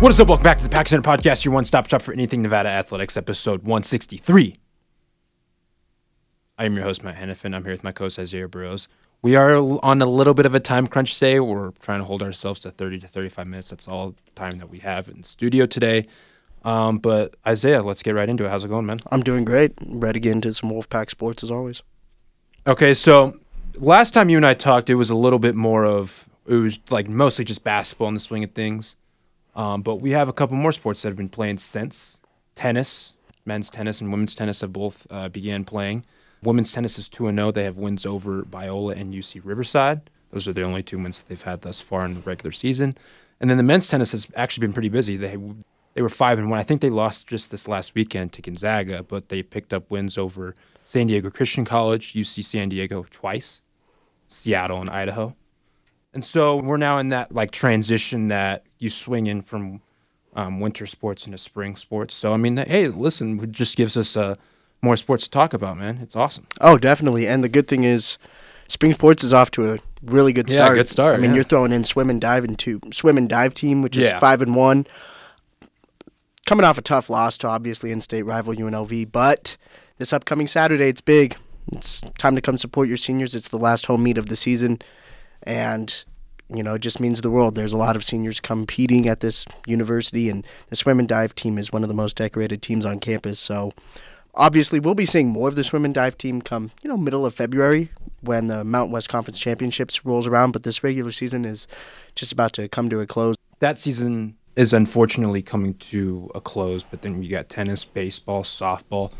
What is up? Welcome back to the Pack Center Podcast, your one stop shop for anything Nevada Athletics, episode 163. I am your host, Matt Hennepin. I'm here with my co host, Isaiah Burrows. We are on a little bit of a time crunch today. We're trying to hold ourselves to 30 to 35 minutes. That's all the time that we have in the studio today. Um, but Isaiah, let's get right into it. How's it going, man? I'm doing great. Ready to get into some Wolfpack sports as always. Okay, so last time you and I talked, it was a little bit more of, it was like mostly just basketball in the swing of things. Um, but we have a couple more sports that have been playing since. Tennis, men's tennis and women's tennis have both uh, began playing. Women's tennis is 2 0. They have wins over Biola and UC Riverside. Those are the only two wins that they've had thus far in the regular season. And then the men's tennis has actually been pretty busy. They they were 5 and 1. I think they lost just this last weekend to Gonzaga, but they picked up wins over San Diego Christian College, UC San Diego twice, Seattle and Idaho. And so we're now in that like transition that you swing in from um, winter sports into spring sports. So I mean, hey, listen, it just gives us uh, more sports to talk about, man. It's awesome. Oh, definitely. And the good thing is, spring sports is off to a really good start. Yeah, good start, I mean, yeah. you're throwing in swim and dive into swim and dive team, which is Yeah. five and one. Coming off a tough loss to obviously in-state rival UNLV, but this upcoming Saturday, it's big. It's time to come support your seniors. It's the last home meet of the season, and you know it just means the world. There's a lot of seniors competing at this university, and the swim and dive team is one of the most decorated teams on campus. So obviously we'll be seeing more of the swim and dive team come you know middle of february when the mountain west conference championships rolls around but this regular season is just about to come to a close That season is unfortunately coming to a close, but then you got tennis, baseball, softball.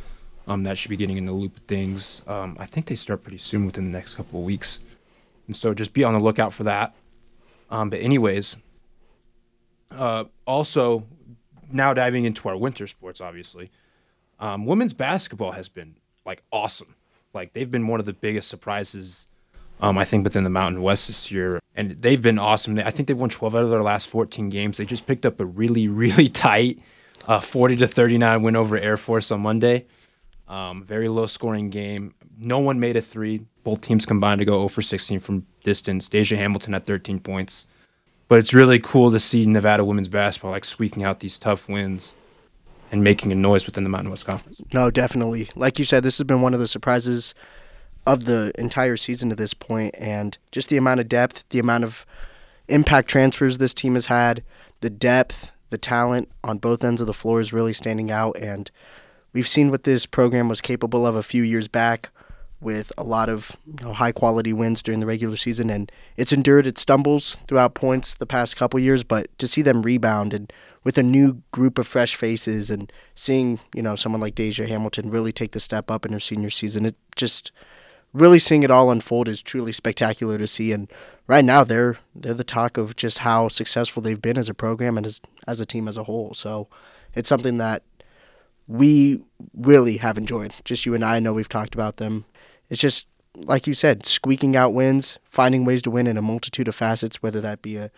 Um, that should be getting in the loop of things. Um, I think they start pretty soon within the next couple of weeks, and so just be on the lookout for that. Um, but anyways, uh, also now diving into our winter sports, obviously, um, women's basketball has been like awesome. Like they've been one of the biggest surprises, um, I think, within the Mountain West this year, and they've been awesome. I think they've won 12 out of their last 14 games. They just picked up a really, really tight, uh, 40 to 39 win over Air Force on Monday. Um, very low scoring game. No one made a three. Both teams combined to go 0 for 16 from distance. Deja Hamilton at 13 points. But it's really cool to see Nevada women's basketball like squeaking out these tough wins and making a noise within the Mountain West Conference. no definitely like you said this has been one of the surprises of the entire season to this point and just the amount of depth the amount of impact transfers this team has had the depth the talent on both ends of the floor is really standing out and we've seen what this program was capable of a few years back with a lot of you know, high quality wins during the regular season and it's endured its stumbles throughout points the past couple years but to see them rebound and with a new group of fresh faces and seeing you know someone like Deja Hamilton really take the step up in her senior season it just really seeing it all unfold is truly spectacular to see and right now they're they're the talk of just how successful they've been as a program and as as a team as a whole. So it's something that we really have enjoyed. Just you and I know we've talked about them it's just like you said squeaking out wins finding ways to win in a multitude of facets whether that be a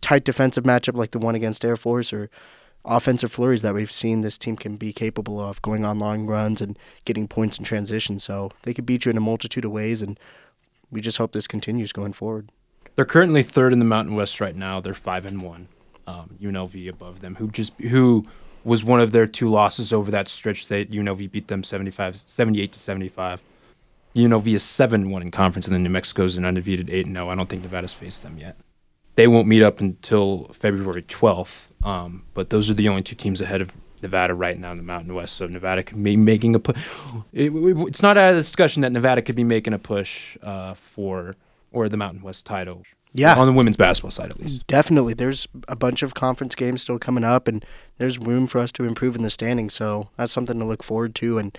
tight defensive matchup like the one against Air Force or offensive flurries that we've seen this team can be capable of going on long runs and getting points in transition so they could beat you in a multitude of ways and we just hope this continues going forward They're currently third in the Mountain West right now. They're five and one. Um, UNLV above them, who just who was one of their two losses over that stretch. That UNLV beat them 75, 78 to seventy five. UNLV is seven one in conference, and then New Mexico's an undefeated eight. No, I don't think Nevada's faced them yet. They won't meet up until February twelfth. Um, but those are the only two teams ahead of Nevada right now in the Mountain West. So Nevada could be making a push. It, it- it's not out of the discussion that Nevada could be making a push uh, for or the Mountain West title. Yeah. on the women's basketball side at least. Definitely. There's a bunch of conference games still coming up, and there's room for us to improve in the standings. So that's something to look forward to. And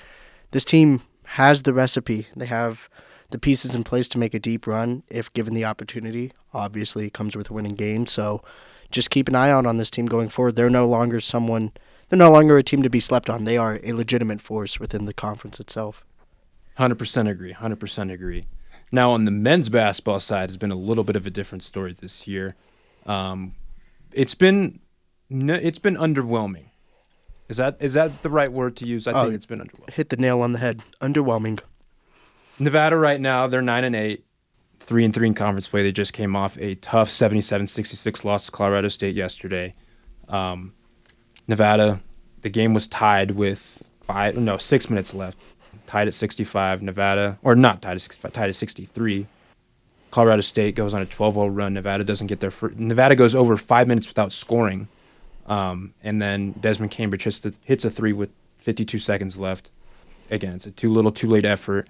this team has the recipe. They have the pieces in place to make a deep run if given the opportunity. Obviously, it comes with a winning games. So just keep an eye out on this team going forward. They're no longer someone. They're no longer a team to be slept on. They are a legitimate force within the conference itself. Hundred percent agree. Hundred percent agree. Now on the men's basketball side, has been a little bit of a different story this year. Um, it's been it's been underwhelming. Is that is that the right word to use? I Oh. think it's been underwhelming. Hit the nail on the head. Underwhelming. Nevada right now, they're nine and eight, three and three in conference play. They just came off a tough 77-66 loss to Colorado State yesterday. Um, Nevada, the game was tied with five, no, six minutes left. Tied at 65. Nevada, or not tied at 65, tied at 63. Colorado State goes on a 12-0 run. Nevada doesn't get their first. Nevada goes over five minutes without scoring, um, and then Desmond Cambridge hits, the, hits a three with 52 seconds left. Again, it's a too little, too late effort.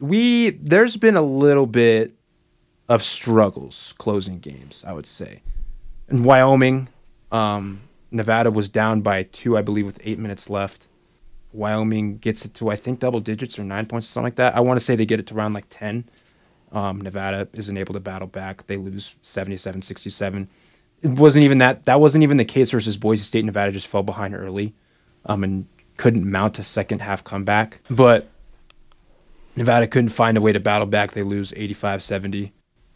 We there's been a little bit of struggles closing games, I would say. In Wyoming, um, Nevada was down by two, I believe, with eight minutes left. Wyoming gets it to I think double digits or nine points or something like that. I want to say they get it to around like ten. Um, Nevada isn't able to battle back. They lose 77-67. It wasn't even that. That wasn't even the case versus Boise State. Nevada just fell behind early, um, and couldn't mount a second half comeback. But Nevada couldn't find a way to battle back. They lose 85-70.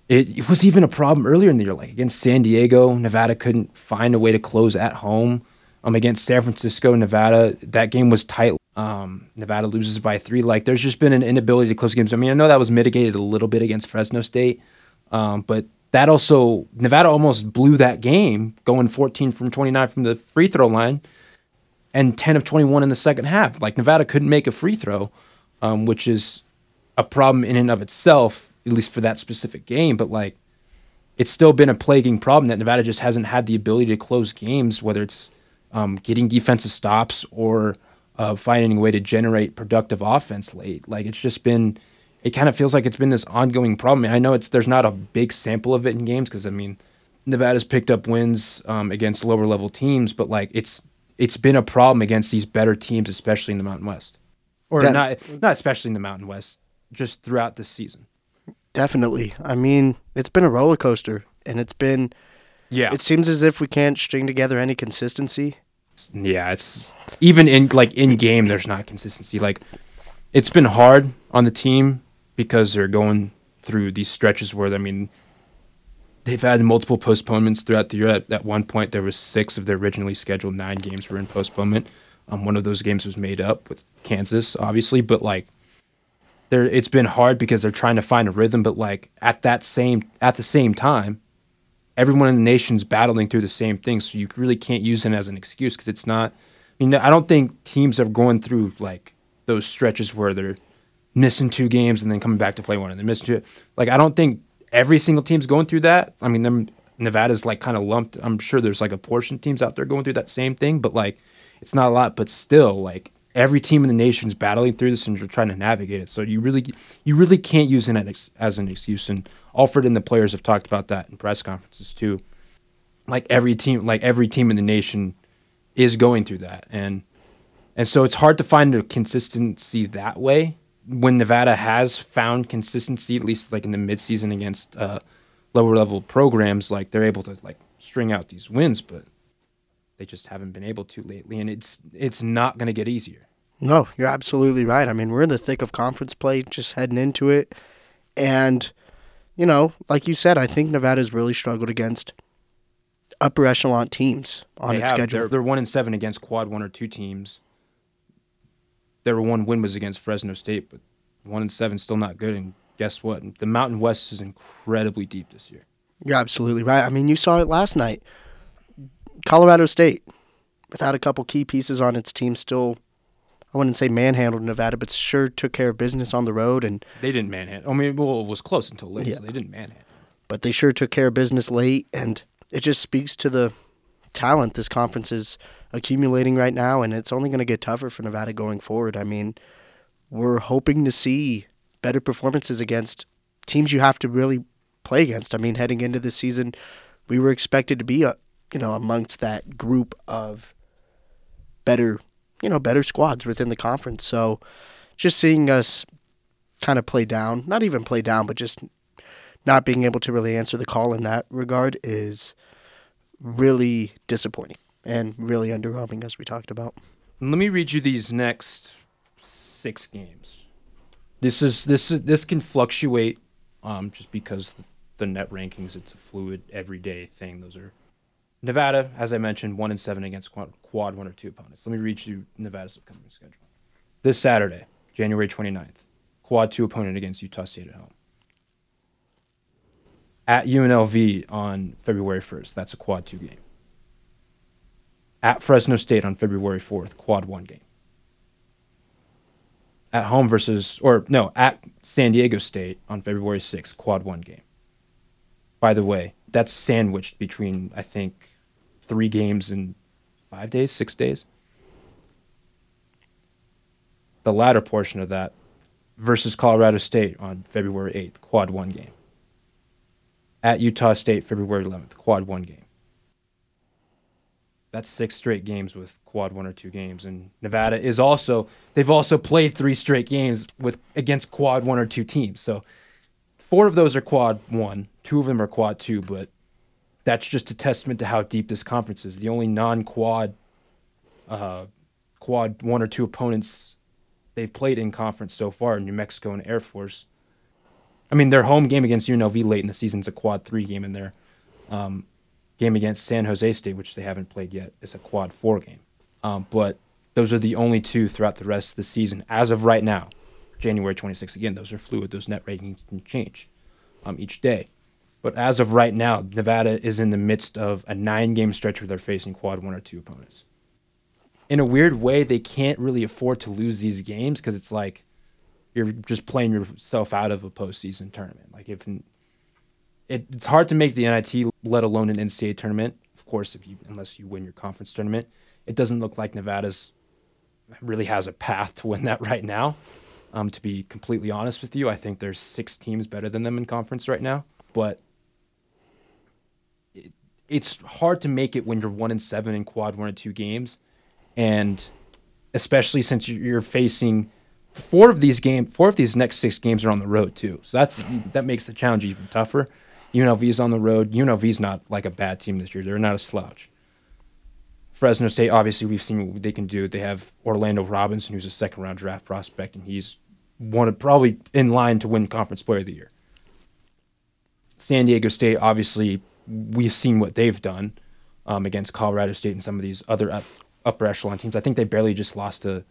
It, it was even a problem earlier in the year, like against San Diego. Nevada couldn't find a way to close at home. Um, against San Francisco, Nevada, that game was tight. Um, Nevada loses by three. Like, there's just been an inability to close games. I mean, I know that was mitigated a little bit against Fresno State, um, but that also Nevada almost blew that game, going 14 from 29 from the free throw line, and 10 of 21 in the second half. Like Nevada couldn't make a free throw, um, which is a problem in and of itself, at least for that specific game. But like, it's still been a plaguing problem that Nevada just hasn't had the ability to close games, whether it's um, getting defensive stops or uh, finding a way to generate productive offense late. Like it's just been, it kind of feels like it's been this ongoing problem. And I know it's there's not a big sample of it in games because I mean, Nevada's picked up wins um, against lower level teams, but like it's it's been a problem against these better teams, especially in the Mountain West, or That- not not especially in the Mountain West, just throughout the season. Definitely. I mean, it's been a roller coaster, and it's been. Yeah, It seems as if we can't string together any consistency. yeah, it's even in like in game there's not consistency. Like it's been hard on the team because they're going through these stretches where I mean they've had multiple postponements throughout the year. At, at one point there was six of their originally scheduled nine games were in postponement. Um, one of those games was made up with Kansas, obviously, but like there it's been hard because they're trying to find a rhythm, but like at that same at the same time, everyone in the nation's battling through the same thing, so you really can't use it as an excuse because it's not. I mean, I don't think teams are going through like those stretches where they're missing two games and then coming back to play one and then missing two. Like, I don't think every single team's going through that. I mean, Nevada's like kind of lumped. I'm sure there's like a portion of teams out there going through that same thing, but like it's not a lot. But still, like every team in the nation's battling through this and you're trying to navigate it. So you really, you really can't use it as an excuse. And Alford and the players have talked about that in press conferences too. Like every team, like every team in the nation is going through that, and and so it's hard to find a consistency that way. When Nevada has found consistency, at least like in the midseason against uh, lower level programs, like they're able to like string out these wins, but they just haven't been able to lately, and it's it's not going to get easier. No, you're absolutely right. I mean, we're in the thick of conference play, just heading into it. And, you know, like you said, I think Nevada's really struggled against upper echelon teams on They its have- schedule. They're, they're one and seven against quad one or two teams. Their one win was against Fresno State, but one and seven still not good. And guess what? The Mountain West is incredibly deep this year. You're absolutely right. I mean, you saw it last night. Colorado State, without a couple key pieces on its team, still, I wouldn't say manhandled Nevada, but sure took care of business on the road. And They didn't manhandle. I mean, well, it was close until late. Yeah. So they didn't manhandle. but they sure took care of business late, and it just speaks to the talent this conference is accumulating right now, and it's only going to get tougher for Nevada going forward. I mean, we're hoping to see better performances against teams you have to really play against. I mean, heading into this season, we were expected to be, uh, you know, amongst that group of better, you know, better squads within the conference. So, just seeing us kind of play down, not even play down, but just not being able to really answer the call in that regard is really disappointing and really underwhelming, as we talked about. Let me read you these next six games. This is this is this can fluctuate, um, just because the net rankings. It's a fluid, everyday thing. Those are Nevada, as I mentioned, one and seven against quad, quad one or two opponents. Let me read you Nevada's upcoming schedule. This Saturday, January 29th, quad two opponent against Utah State at home. At UNLV on February 1st, that's a quad two game. At Fresno State on February 4th, quad one game. At home versus, or no, at San Diego State on February 6th, quad one game. By the way, that's sandwiched between, I think, three games in five days, six days. The latter portion of that versus Colorado State on February 8th, quad one game. At Utah State, February 11th, quad one game. That's six straight games with quad one or two games. And Nevada is also, they've also played three straight games with against quad one or two teams. So four of those are quad one, two of them are quad two, but that's just a testament to how deep this conference is. The only non quad, uh, quad one or two opponents they've played in conference so far New Mexico and Air Force. I mean, their home game against UNLV late in the season is a quad three game, in there um, game against San Jose State, which they haven't played yet, is a quad four game. Um, but those are the only two throughout the rest of the season as of right now. January 26th, again, those are fluid. Those net rankings can change um, each day. But as of right now, Nevada is in the midst of a nine game stretch where they're facing quad one or two opponents in a weird way, they can't really afford to lose these games because it's like you're just playing yourself out of a postseason tournament. Like if it, it's hard to make the NIT, let alone an NCAA tournament. Of course, if you unless you win your conference tournament, it doesn't look like Nevada's really has a path to win that right now. Um, to be completely honest with you, I think there's six teams better than them in conference right now, but it, it's hard to make it when you're one and seven in quad one or two games and especially since you're facing four of these game, four of these next six games are on the road too. So that's that makes the challenge even tougher. UNLV is on the road. UNLV is not like a bad team this year. They're not a slouch. Fresno State, obviously, we've seen what they can do. They have Orlando Robinson, who's a second round draft prospect, and he's one of probably in line to win Conference Player of the Year. San Diego State, obviously, we've seen what they've done um, against Colorado State and some of these other upper echelon teams. I think they barely just lost to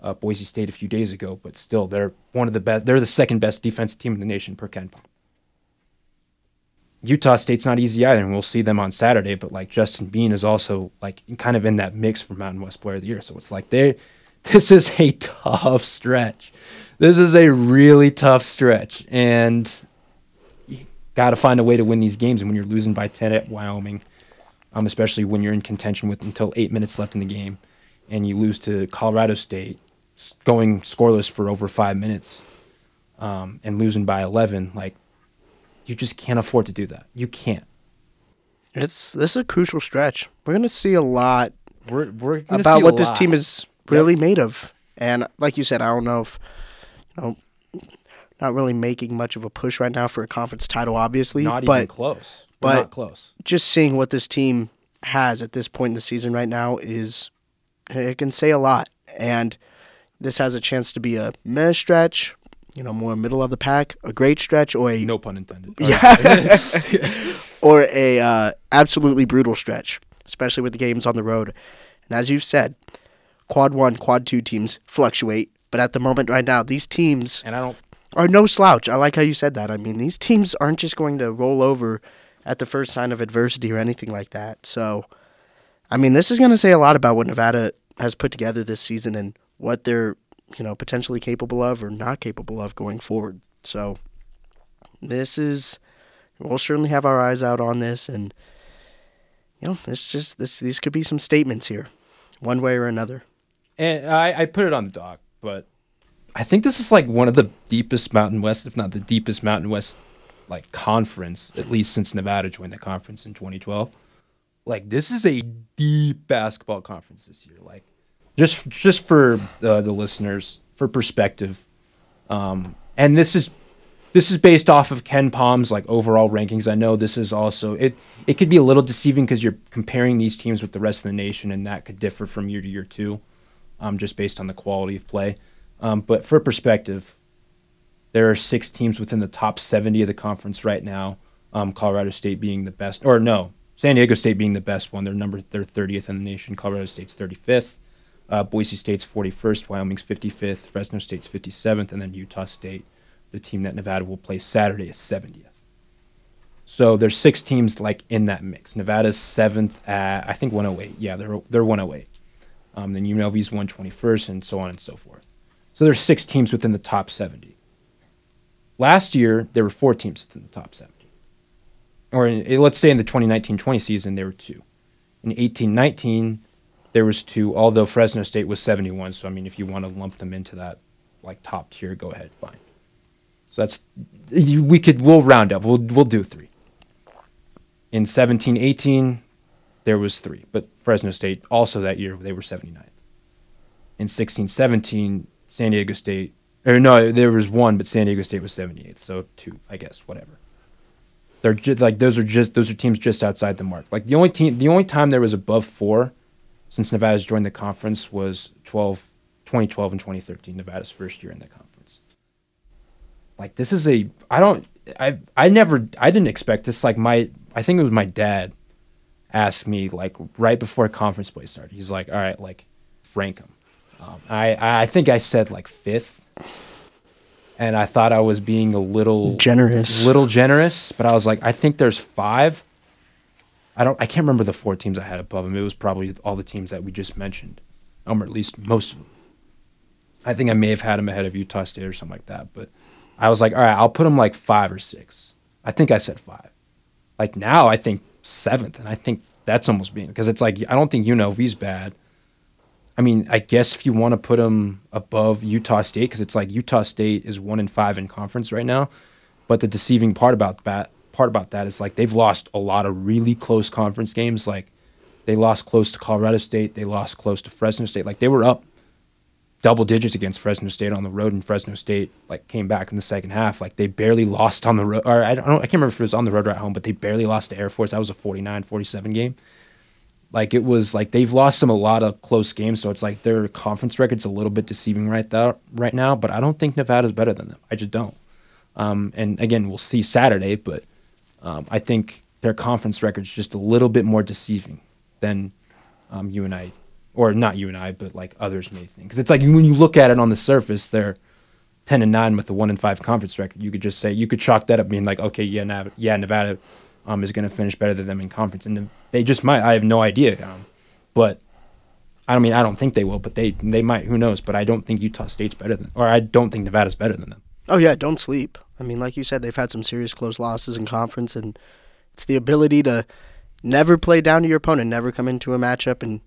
uh, Boise State a few days ago, but still, they're one of the best. They're the second best defense team in the nation per KenPom. Utah State's not easy either, and we'll see them on Saturday. But like Justin Bean is also like kind of in that mix for Mountain West Player of the Year, so it's like they. This is a tough stretch. This is a really tough stretch, and you got to find a way to win these games. And when you're losing by ten at Wyoming, um, especially when you're in contention with until eight minutes left in the game, and you lose to Colorado State, going scoreless for over five minutes, um, and losing by 11. Like, you just can't afford to do that. You can't. It's this is a crucial stretch. We're gonna see a lot. We're, we're about what this team is really yep. made of, and like you said, I don't know if you know not really making much of a push right now for a conference title, obviously. Not but even close but not close. Just seeing what this team has at this point in the season right now is it can say a lot. And this has a chance to be a meh stretch, you know, more middle of the pack, a great stretch, or a no pun intended. Yeah, or a uh, absolutely brutal stretch, especially with the games on the road. And as you've said, quad one, quad two teams fluctuate, but at the moment right now, these teams and I don't are no slouch. I like how you said that. I mean, these teams aren't just going to roll over at the first sign of adversity or anything like that. So, I mean, this is going to say a lot about what Nevada has put together this season and what they're, you know, potentially capable of or not capable of going forward. So, this is we'll certainly have our eyes out on this and you know, it's just this these could be some statements here, one way or another. And I, I put it on the dock, but I think this is like one of the deepest Mountain West, if not the deepest Mountain West like conference, at least since Nevada joined the conference in 2012. Like this is a deep basketball conference this year. Like just just for uh, the listeners for perspective, um, and this is this is based off of KenPom's like overall rankings. I know this is also it. It could be a little deceiving because you're comparing these teams with the rest of the nation, and that could differ from year to year too, um, just based on the quality of play. Um, but for perspective, there are six teams within the top 70 of the conference right now. Um, Colorado State being the best, or no, San Diego State being the best one. They're number they're 30th in the nation. Colorado State's 35th. Uh, Boise State's 41st. Wyoming's 55th. Fresno State's 57th, and then Utah State, the team that Nevada will play Saturday, is 70th. So there's six teams like in that mix. Nevada's seventh at I think 108. Yeah, they're they're 108. Um, then UNLV's 121st, and so on and so forth. So there's six teams within the top 70. Last year there were four teams within the top 70. Or in, let's say in the 2019-20 season there were two. In 18-19 there was two. Although Fresno State was 71, so I mean if you want to lump them into that like top tier, go ahead, fine. So that's we could we'll round up. We'll we'll do three. In 17 18, there was three, but Fresno State also that year they were 79th. In 16 17, San Diego State, or no, there was one, but San Diego State was 78th, so two, I guess, whatever. They're just like those are just those are teams just outside the mark. Like the only team, the only time there was above four since Nevada's joined the conference was 12, 2012 and 2013, Nevada's first year in the conference. Like this is a I don't I I never I didn't expect this. Like my I think it was my dad asked me like right before conference play started. He's like, "All right, like rank them." Um, I I think I said like fifth, and I thought I was being a little generous, little generous. But I was like, I think there's five. I don't. I can't remember the four teams I had above him. It was probably all the teams that we just mentioned, um, or at least most of them. I think I may have had him ahead of Utah State or something like that. But I was like, all right, I'll put him like five or six. I think I said five. Like now, I think seventh, and I think that's almost being because it's like I don't think UNLV's bad. I mean, I guess if you want to put him above Utah State, because it's like Utah State is one in five in conference right now. But the deceiving part about that part about that is like they've lost a lot of really close conference games. Like they lost close to Colorado State, they lost close to Fresno State. Like they were up double digits against Fresno State on the road, and Fresno State like came back in the second half. Like they barely lost on the road, or I don't, I can't remember if it was on the road or at home, but they barely lost to Air Force. That was a 49-47 game. Like it was like they've lost some a lot of close games, so it's like their conference record's a little bit deceiving right there right now. But I don't think Nevada's better than them. I just don't. Um, and again, we'll see Saturday, but um, I think their conference record's just a little bit more deceiving than um, you and I or not you and I, but like others may think. Because it's like when you look at it on the surface, they're ten and nine with a one and five conference record. You could just say you could chalk that up, being like, okay, yeah, Nav- yeah, Nevada um, is going to finish better than them in conference, and they just might. I have no idea, um, but I don't mean I don't think they will, but they they might. Who knows? But I don't think Utah State's better than, or I don't think Nevada's better than them. Oh yeah, don't sleep. I mean, like you said, they've had some serious close losses in conference, and it's the ability to never play down to your opponent, never come into a matchup and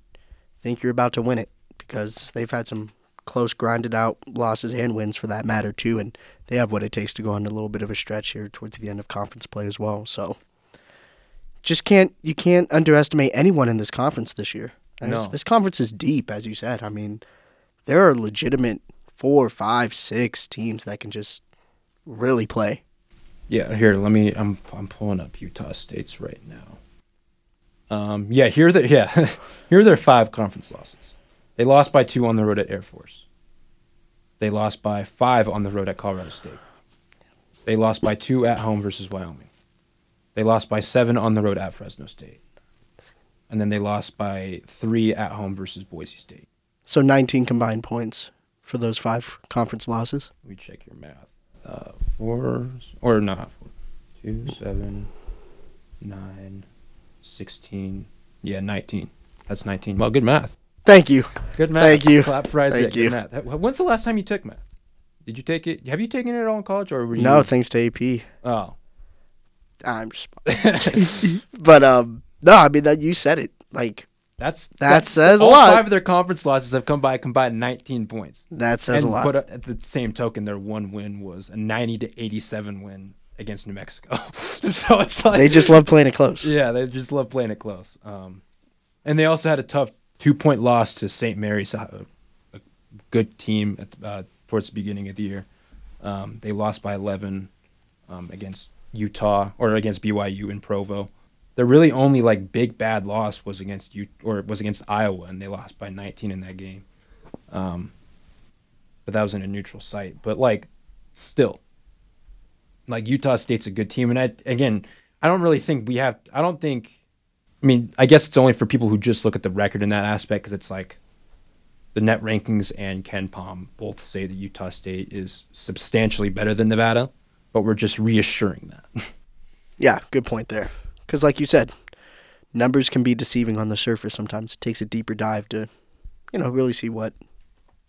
think you're about to win it because they've had some close, grinded out losses and wins for that matter too, and they have what it takes to go on a little bit of a stretch here towards the end of conference play as well. So, just can't you can't underestimate anyone in this conference this year. No. This, this conference is deep, as you said. I mean, there are legitimate four, five, six teams that can just really play. Yeah, here let me. I'm I'm pulling up Utah State's right now. Um, yeah, here are the yeah, here are their five conference losses. They lost by two on the road at Air Force. They lost by five on the road at Colorado State. They lost by two at home versus Wyoming. They lost by seven on the road at Fresno State. And then they lost by three at home versus Boise State. So 19 combined points for those five conference losses. Let me check your math. Uh, four or not four, two, seven, nine, 16. Yeah, 19. That's 19. Well, good math. Thank you. Good math. Thank you. Clap for Isaiah. Thank Good math. When's the last time you took math? Did you take it? Have you taken it at all in college, or were you? No, thanks to AP. Oh, I'm just. but um, no, I mean that you said it. Like that's That says a all lot. five of their conference losses have come by a combined 19 points. that says and a lot. But at the same token, their one win was a 90 to 87 win against New Mexico. so it's like they just love playing it close. Yeah, they just love playing it close. Um, and they also had a tough two point loss to St. Mary's, a, a good team at, uh, towards the beginning of the year. Um, they lost by 11 um, against Utah or against BYU in Provo. Their really only like big bad loss was against you or was against Iowa, and they lost by 19 in that game. Um, but that was in a neutral site. But like, still, like Utah State's a good team, and I again, I don't really think we have. I don't think. I mean, I guess it's only for people who just look at the record in that aspect, because it's like the net rankings and KenPom both say that Utah State is substantially better than Nevada, but we're just reassuring that. Yeah, good point there. Because, like you said, numbers can be deceiving on the surface sometimes. It takes a deeper dive to, you know, really see what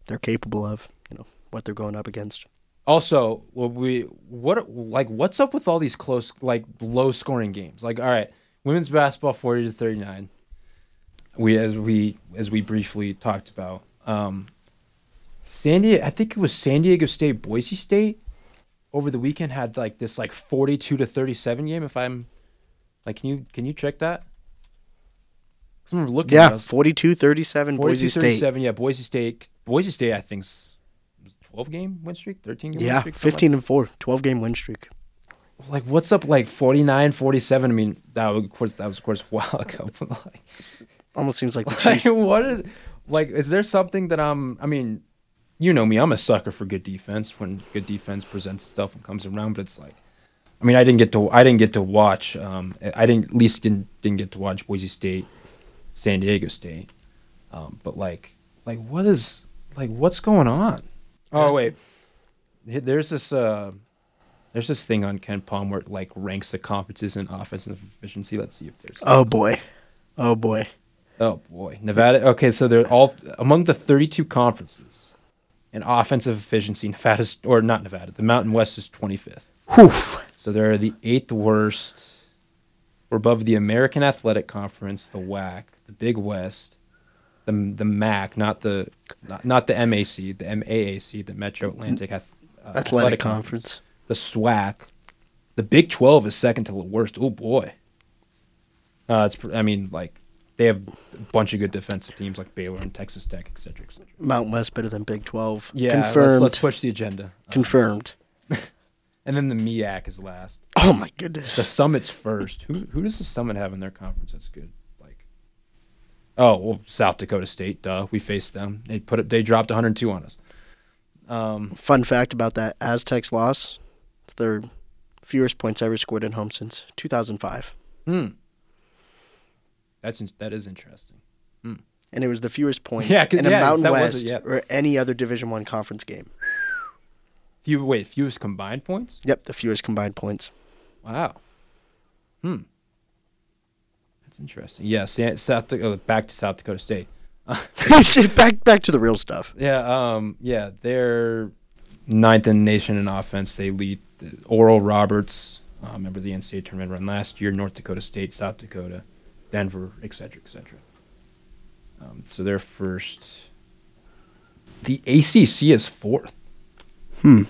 they're capable of, you know, what they're going up against. Also, what we what like what's up with all these close like low scoring games? Like, all right, women's basketball forty to thirty nine. We as we as we briefly talked about. Um, San Diego, I think it was San Diego State, Boise State, over the weekend had like this like forty two to thirty seven game. If I'm like, can you can you check that? 'Cause I'm looking. Yeah, at was- 42 37 Boise 42 State. 37, Yeah, Boise State. Boise State, I think, was twelve game win streak, thirteen game win Yeah, streak. something like 15 and 4, 12 game win streak. like what's up like 49 47 i mean that was of course that was of course a while ago but like, Almost seems like the like Chiefs. what is like is there something that i'm i mean you know me i'm a sucker for good defense when good defense presents stuff and comes around but it's like i mean i didn't get to i didn't get to watch um i didn't at least didn't didn't get to watch boise state san diego state um but like like what is like what's going on oh wait there's this uh there's this thing on KenPom where it like ranks the conferences in offensive efficiency. Let's see if there's. Oh, boy. Oh, boy. Oh boy, Nevada. Okay, so they're all among the 32 conferences in offensive efficiency. Nevada's or not Nevada. The Mountain West is 25th. Whew. So they're the eighth worst. We're above the American Athletic Conference, the WAC, the Big West, the the MAC, not the not, not the MAC, the MAAC, the Metro Atlantic uh, Athletic, Conference. the SWAC. The Big 12 is second to the worst. Oh boy. Uh, it's I mean like they have a bunch of good defensive teams like Baylor and Texas Tech, et cetera, et cetera. Mountain West better than Big 12. Yeah, Confirmed. Let's, let's push the agenda. Uh, Confirmed. and then the MEAC is last. Oh, my goodness. The. Summit's first. Who who does the Summit have in their conference? That's good. Like, oh well, South Dakota State. Duh, we faced them. They put it. They dropped 102 on us. Um, Fun fact about that Aztecs loss it's their fewest points ever scored at home since 2005. hmm. That's that is interesting. Hmm. And it was the fewest points Yeah, in a yeah, Mountain West it, yeah. or any other Division One conference game. Few wait, fewest combined points. Yep, the fewest combined points. Wow. Hmm. That's interesting. Yeah, South Dakota, back to South Dakota State. back back to the real stuff. Yeah, um, yeah, they're ninth in the nation in offense. They lead the Oral Roberts, uh, member of the NCAA tournament run last year, North Dakota State, South Dakota, Denver, et cetera, et cetera. Um, so they're first. The ACC is fourth. Hmm.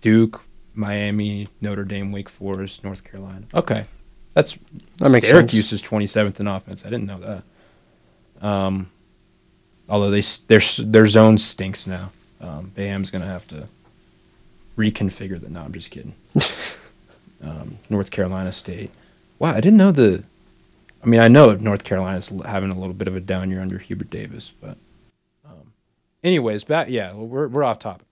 Duke, Miami, Notre Dame, Wake Forest, North Carolina. Okay, that's That makes Syracuse sense. is twenty seventh in offense. I didn't know that. Um, although they their their zone stinks now. Um, Boeheim's gonna have to reconfigure that. No, I'm just kidding. um, North Carolina State. Wow, I didn't know the. I mean, I know North Carolina's having a little bit of a down year under Hubert Davis, but. Anyways, back yeah, we're we're off topic.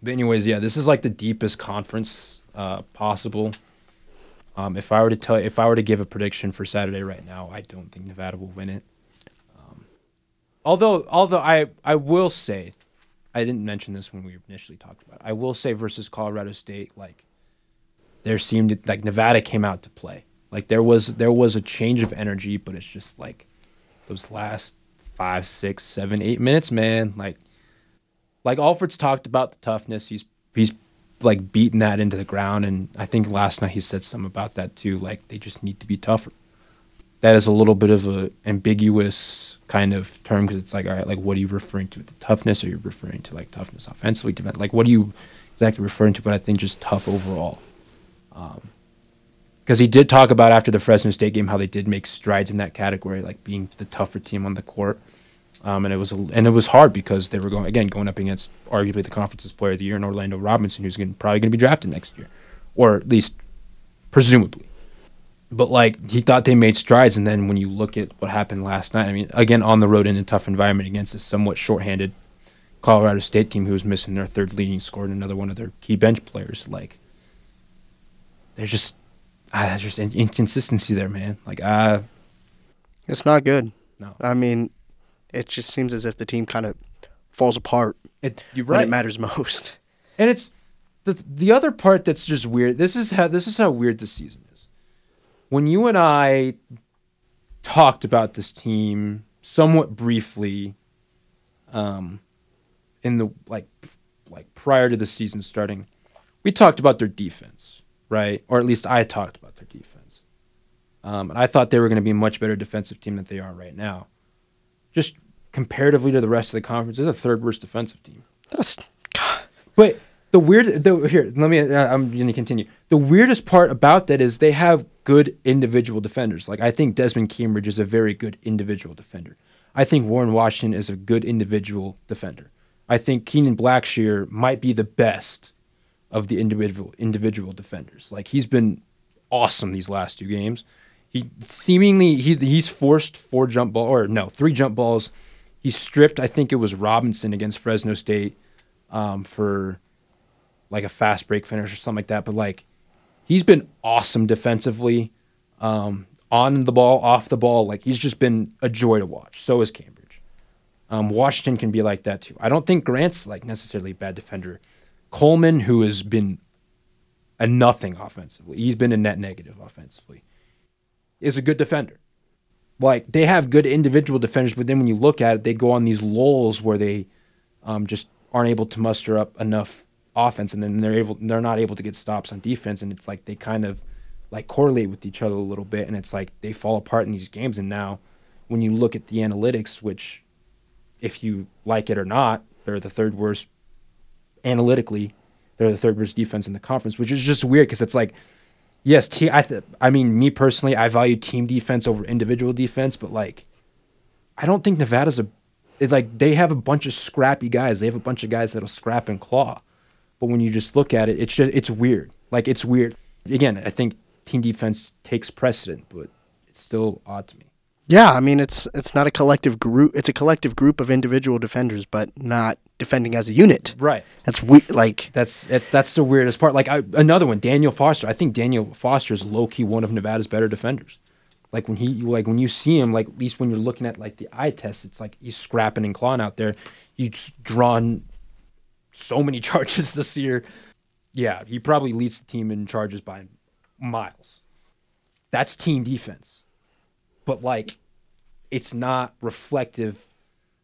But anyways, yeah, this is like the deepest conference uh, possible. Um, if I were to tell, if I were to give a prediction for Saturday right now, I don't think Nevada will win it. Um, although, although I, I will say, I didn't mention this when we initially talked about. it. I will say versus Colorado State, like there seemed like Nevada came out to play. Like there was there was a change of energy, but it's just like those last five, six, seven, eight minutes, man. Like like Alford's talked about the toughness. He's he's like beating that into the ground, and I think last night he said something about that too. Like they just need to be tougher. That is a little bit of a ambiguous kind of term because it's like, all right, like what are you referring to? The toughness, or you're referring to like toughness offensively? Like what are you exactly referring to? But I think just tough overall. Um, Because he did talk about after the Fresno State game how they did make strides in that category, like being the tougher team on the court. Um, and it was and it was hard because they were going again going up against arguably the conference's player of the year in Orlando Robinson, who's gonna, probably going to be drafted next year, or at least presumably. But like he thought they made strides, and then when you look at what happened last night, I mean, again on the road in a tough environment against a somewhat shorthanded Colorado State team who was missing their third leading scorer and another one of their key bench players, like there's just ah, there's just in- inconsistency there, man. Like ah, It's not good. no, I mean, it just seems as if the team kind of falls apart it, you're when it matters most. And it's the the other part that's just weird. This is how this is how weird the season is. When you and I talked about this team somewhat briefly, um, in the like like prior to the season starting, we talked about their defense, right? Or at least I talked about their defense. Um, and I thought they were going to be a much better defensive team than they are right now. Just comparatively to the rest of the conference, they're the third worst defensive team. That's But the weird, the, here, let me, uh, I'm going to continue. The weirdest part about that is they have good individual defenders. Like, I think Desmond Cambridge is a very good individual defender. I think Warren Washington is a good individual defender. I think Kenan Blackshear might be the best of the individual individual defenders. Like he's been awesome these last two games. He seemingly he he's forced four jump ball or no three jump balls. He stripped I think it was Robinson against Fresno State um, for like a fast break finish or something like that. But like he's been awesome defensively, um, on the ball, off the ball. Like he's just been a joy to watch. So is Cambridge. Um, Washington can be like that too. I don't think Grant's like necessarily a bad defender. Coleman, who has been a nothing offensively, he's been a net negative offensively, is a good defender. Like they have good individual defenders, but then when you look at it, they go on these lulls where they um, just aren't able to muster up enough offense, and then they're able they're not able to get stops on defense, and it's like they kind of like correlate with each other a little bit, and it's like they fall apart in these games. And now, when you look at the analytics, which if you like it or not, they're the third worst analytically. They're the third worst defense in the conference, which is just weird because it's like, yes, te- I th- I mean, me personally, I value team defense over individual defense, but like, I don't think Nevada's a it's like they have a bunch of scrappy guys. They have a bunch of guys that'll scrap and claw. But when you just look at it, it's just it's weird. Like it's weird. Again, I think team defense takes precedent, but it's still odd to me. Yeah, I mean it's it's not a collective group. It's a collective group of individual defenders, but not defending as a unit. Right. That's we like That's that's that's the weirdest part. Like I, another one, Daniel Foster. I think Daniel Foster is low key one of Nevada's better defenders. Like when he like when you see him, like at least when you're looking at like the eye test, it's like he's scrapping and clawing out there. He's drawn so many charges this year. Yeah, he probably leads the team in charges by miles. That's team defense but like it's not reflective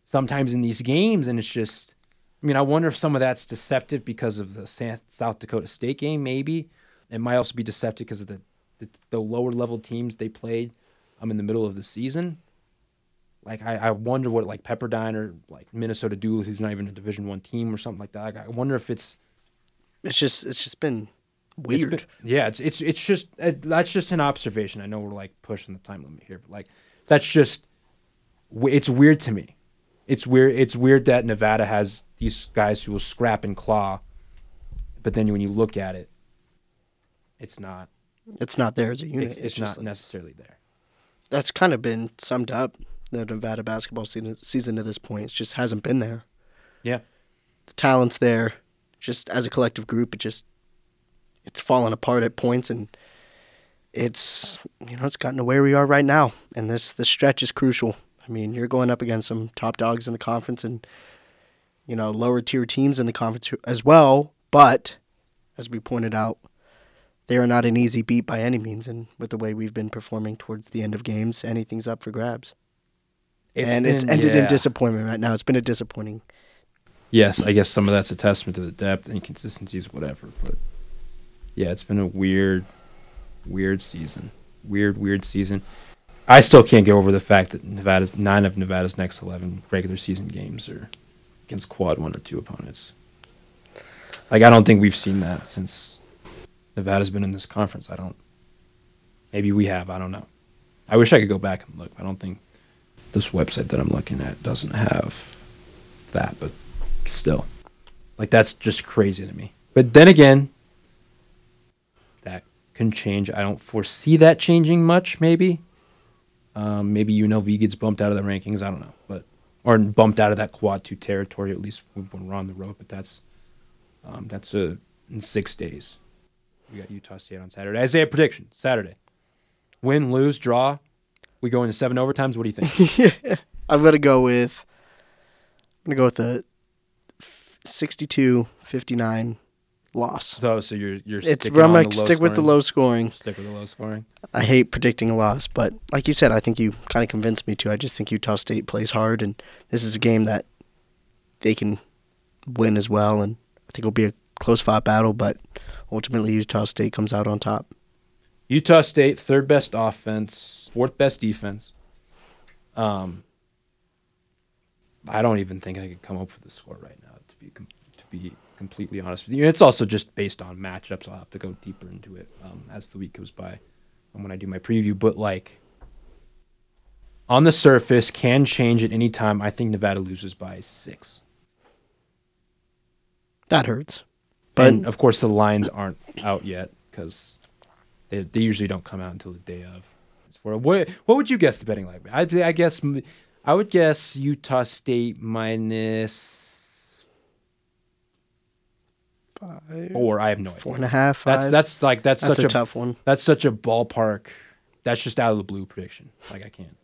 sometimes in these games and it's just I mean, I wonder if some of that's deceptive because of the South Dakota State game maybe. It might also be deceptive because of the, the, the lower level teams they played um in the middle of the season. Like I, I wonder what like Pepperdine or like Minnesota Duluth, who's not even a Division One team or something like that. Like, I wonder if it's it's just it's just been weird. It's been, yeah, it's it's it's just uh, that's just an observation. I know we're like pushing the time limit here, but like that's just it's weird to me. It's weird. It's weird that Nevada has these guys who will scrap and claw, but then when you look at it, it's not. It's not there as a unit. It's, it's, it's not like, necessarily there. That's kind of been summed up the Nevada basketball season, season to this point. It just hasn't been there. Yeah, the talent's there. Just as a collective group, it just it's fallen apart at points and it's you know it's gotten to where we are right now and this this stretch is crucial i mean you're going up against some top dogs in the conference and you know lower tier teams in the conference as well but as we pointed out they are not an easy beat by any means and with the way we've been performing towards the end of games anything's up for grabs it's and been, it's ended yeah. in disappointment right now it's been a disappointing yes i guess some of that's a testament to the depth inconsistencies whatever but yeah, it's been a weird, weird season. Weird, weird season. I still can't get over the fact that Nevada's nine of Nevada's next eleven regular season games are against quad one or two opponents. Like I don't think we've seen that since Nevada's been in this conference. I don't. Maybe we have. I don't know. I wish I could go back and look. I don't think this website that I'm looking at doesn't have that, but still, like that's just crazy to me. But then again, that can change. I don't foresee that changing much. Maybe, um, maybe UNLV gets bumped out of the rankings. I don't know, but or bumped out of that quad two territory at least when we're on the road. But that's um, that's a, in six days. We got Utah State on Saturday. Isaiah prediction Saturday. Win, lose, draw. We go into seven overtimes. What do you think? yeah, I'm gonna go with. I'm gonna go with the 62, 59 loss. So, so you're you're It's sticking I'm on like stick with the low scoring. Stick with the low scoring. I hate predicting a loss, but like you said, I think you kind of convinced me to. I just think Utah State plays hard, and this is a game that they can win as well. And I think it'll be a close fought battle, but ultimately Utah State comes out on top. Utah State, third best offense, fourth best defense. Um, I don't even think I could come up with a score right now. To be to be completely honest with you, it's also just based on matchups. I'll have to go deeper into it um, as the week goes by, and when I do my preview. But like on the surface, can change at any time. I think Nevada loses by six. That hurts. But and of course, the lines aren't out yet because they, they usually don't come out until the day of. What what would you guess the betting line? I I guess I would guess Utah State minus four. I have no idea. four and a half. That's five. that's like that's, That's such a a, tough one. that's such a ballpark. That's just out of the blue prediction. Like I can't.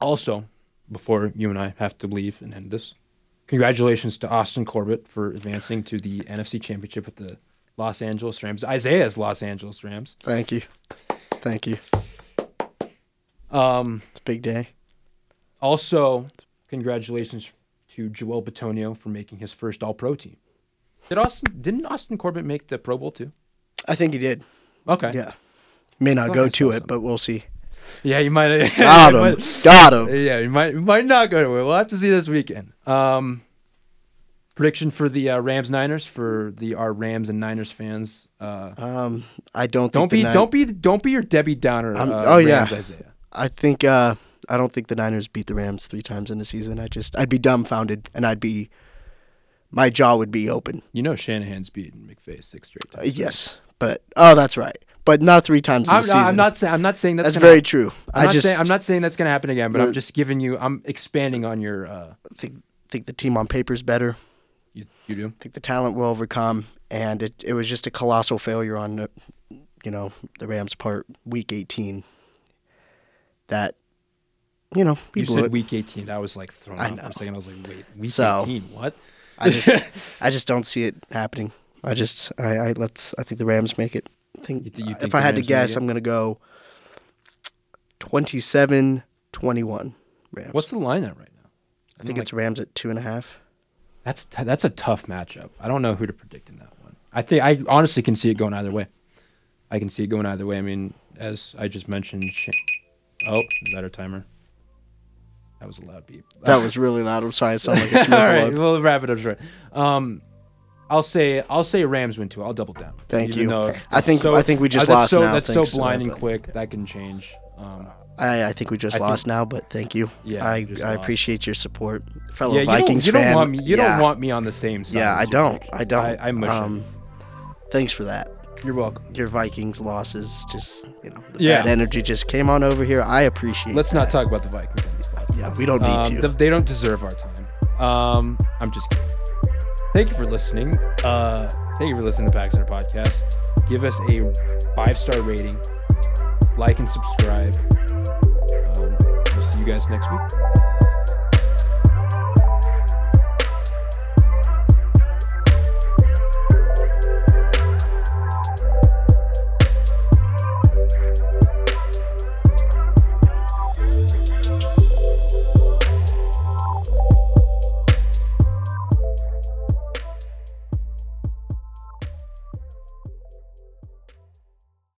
Also, before you and I have to leave and end this, congratulations to Austin Corbett for advancing to the NFC Championship with the Los Angeles Rams. Isaiah's Los Angeles Rams. Thank you. Thank you. Um, It's a big day. also, congratulations to Joel Bitonio for making his first All Pro team. Did Austin? Didn't Austin Corbett make the Pro Bowl too? I think he did. Okay. Yeah. May not go to it, something. but we'll see. Yeah, you might. Got him. Got him. Yeah, you might you might not go to it. We'll have to see this weekend. Um, prediction for the uh, Rams Niners for the our Rams and Niners fans. Uh, Um, I don't think don't be Nin- don't be don't be your Debbie Downer. Uh, oh, yeah. Isaiah. I think uh, I don't think the Niners beat the Rams three times in the season. I just I'd be dumbfounded and I'd be my jaw would be open. You know Shanahan's beaten McVay six straight Uh, times. yes, but oh, that's right. But not three times in the I'm, season. I'm not saying I'm not saying that's, That's very hap- true. I'm I not just saying I'm not saying that's going to happen again, but I'm just giving you. I'm expanding on your. Uh, I think think the team on paper is better. you you do. I think the talent will overcome, and it it was just a colossal failure on, uh, you know, the Rams' part, week 18. That, you know, we You said it. week 18. I was like thrown I off for a second. I was like, wait, week So- 18? What? I just I just don't see it happening. I just I, I let's I think the Rams make it. I think, You th- you if I had to Rams make guess. I'm gonna go 27-21 Rams. What's the line at right now? I think it's Rams at two and a half. That's t- that's a tough matchup. I don't know who to predict in that one. I think I honestly can see it going either way. I can see it going either way. I mean, as I just mentioned. Sh- oh, is that our timer? That was a loud beep. That was really loud. I'm sorry. I sound like a smoke All right, alarm. we'll wrap it up short. Um, I'll say I'll say Rams win too. I'll double down. Thank Even you. though I think- I think we just that's lost so, now, That's thanks so to that, blinding but- quick. That can change. Um, I, I think we just I think- lost now, but thank you. Yeah, I we just I lost. appreciate your support, fellow yeah, you Vikings don't, you fan. don't want me. You yeah. don't want me on the same side. Yeah, as I you. don't. I don't. I, I mush um, thanks for that. You're welcome. Your Vikings losses, just you know, the Yeah. bad energy just came on over here. I appreciate. It. Let's not that. talk about the Vikings We don't need Um, to. th- they don't deserve our time. Um, I'm just kidding. Thank you for listening. Uh, thank you for listening to Pack Center Podcast. Give us a five star rating, like and subscribe. Um, we'll see you guys next week.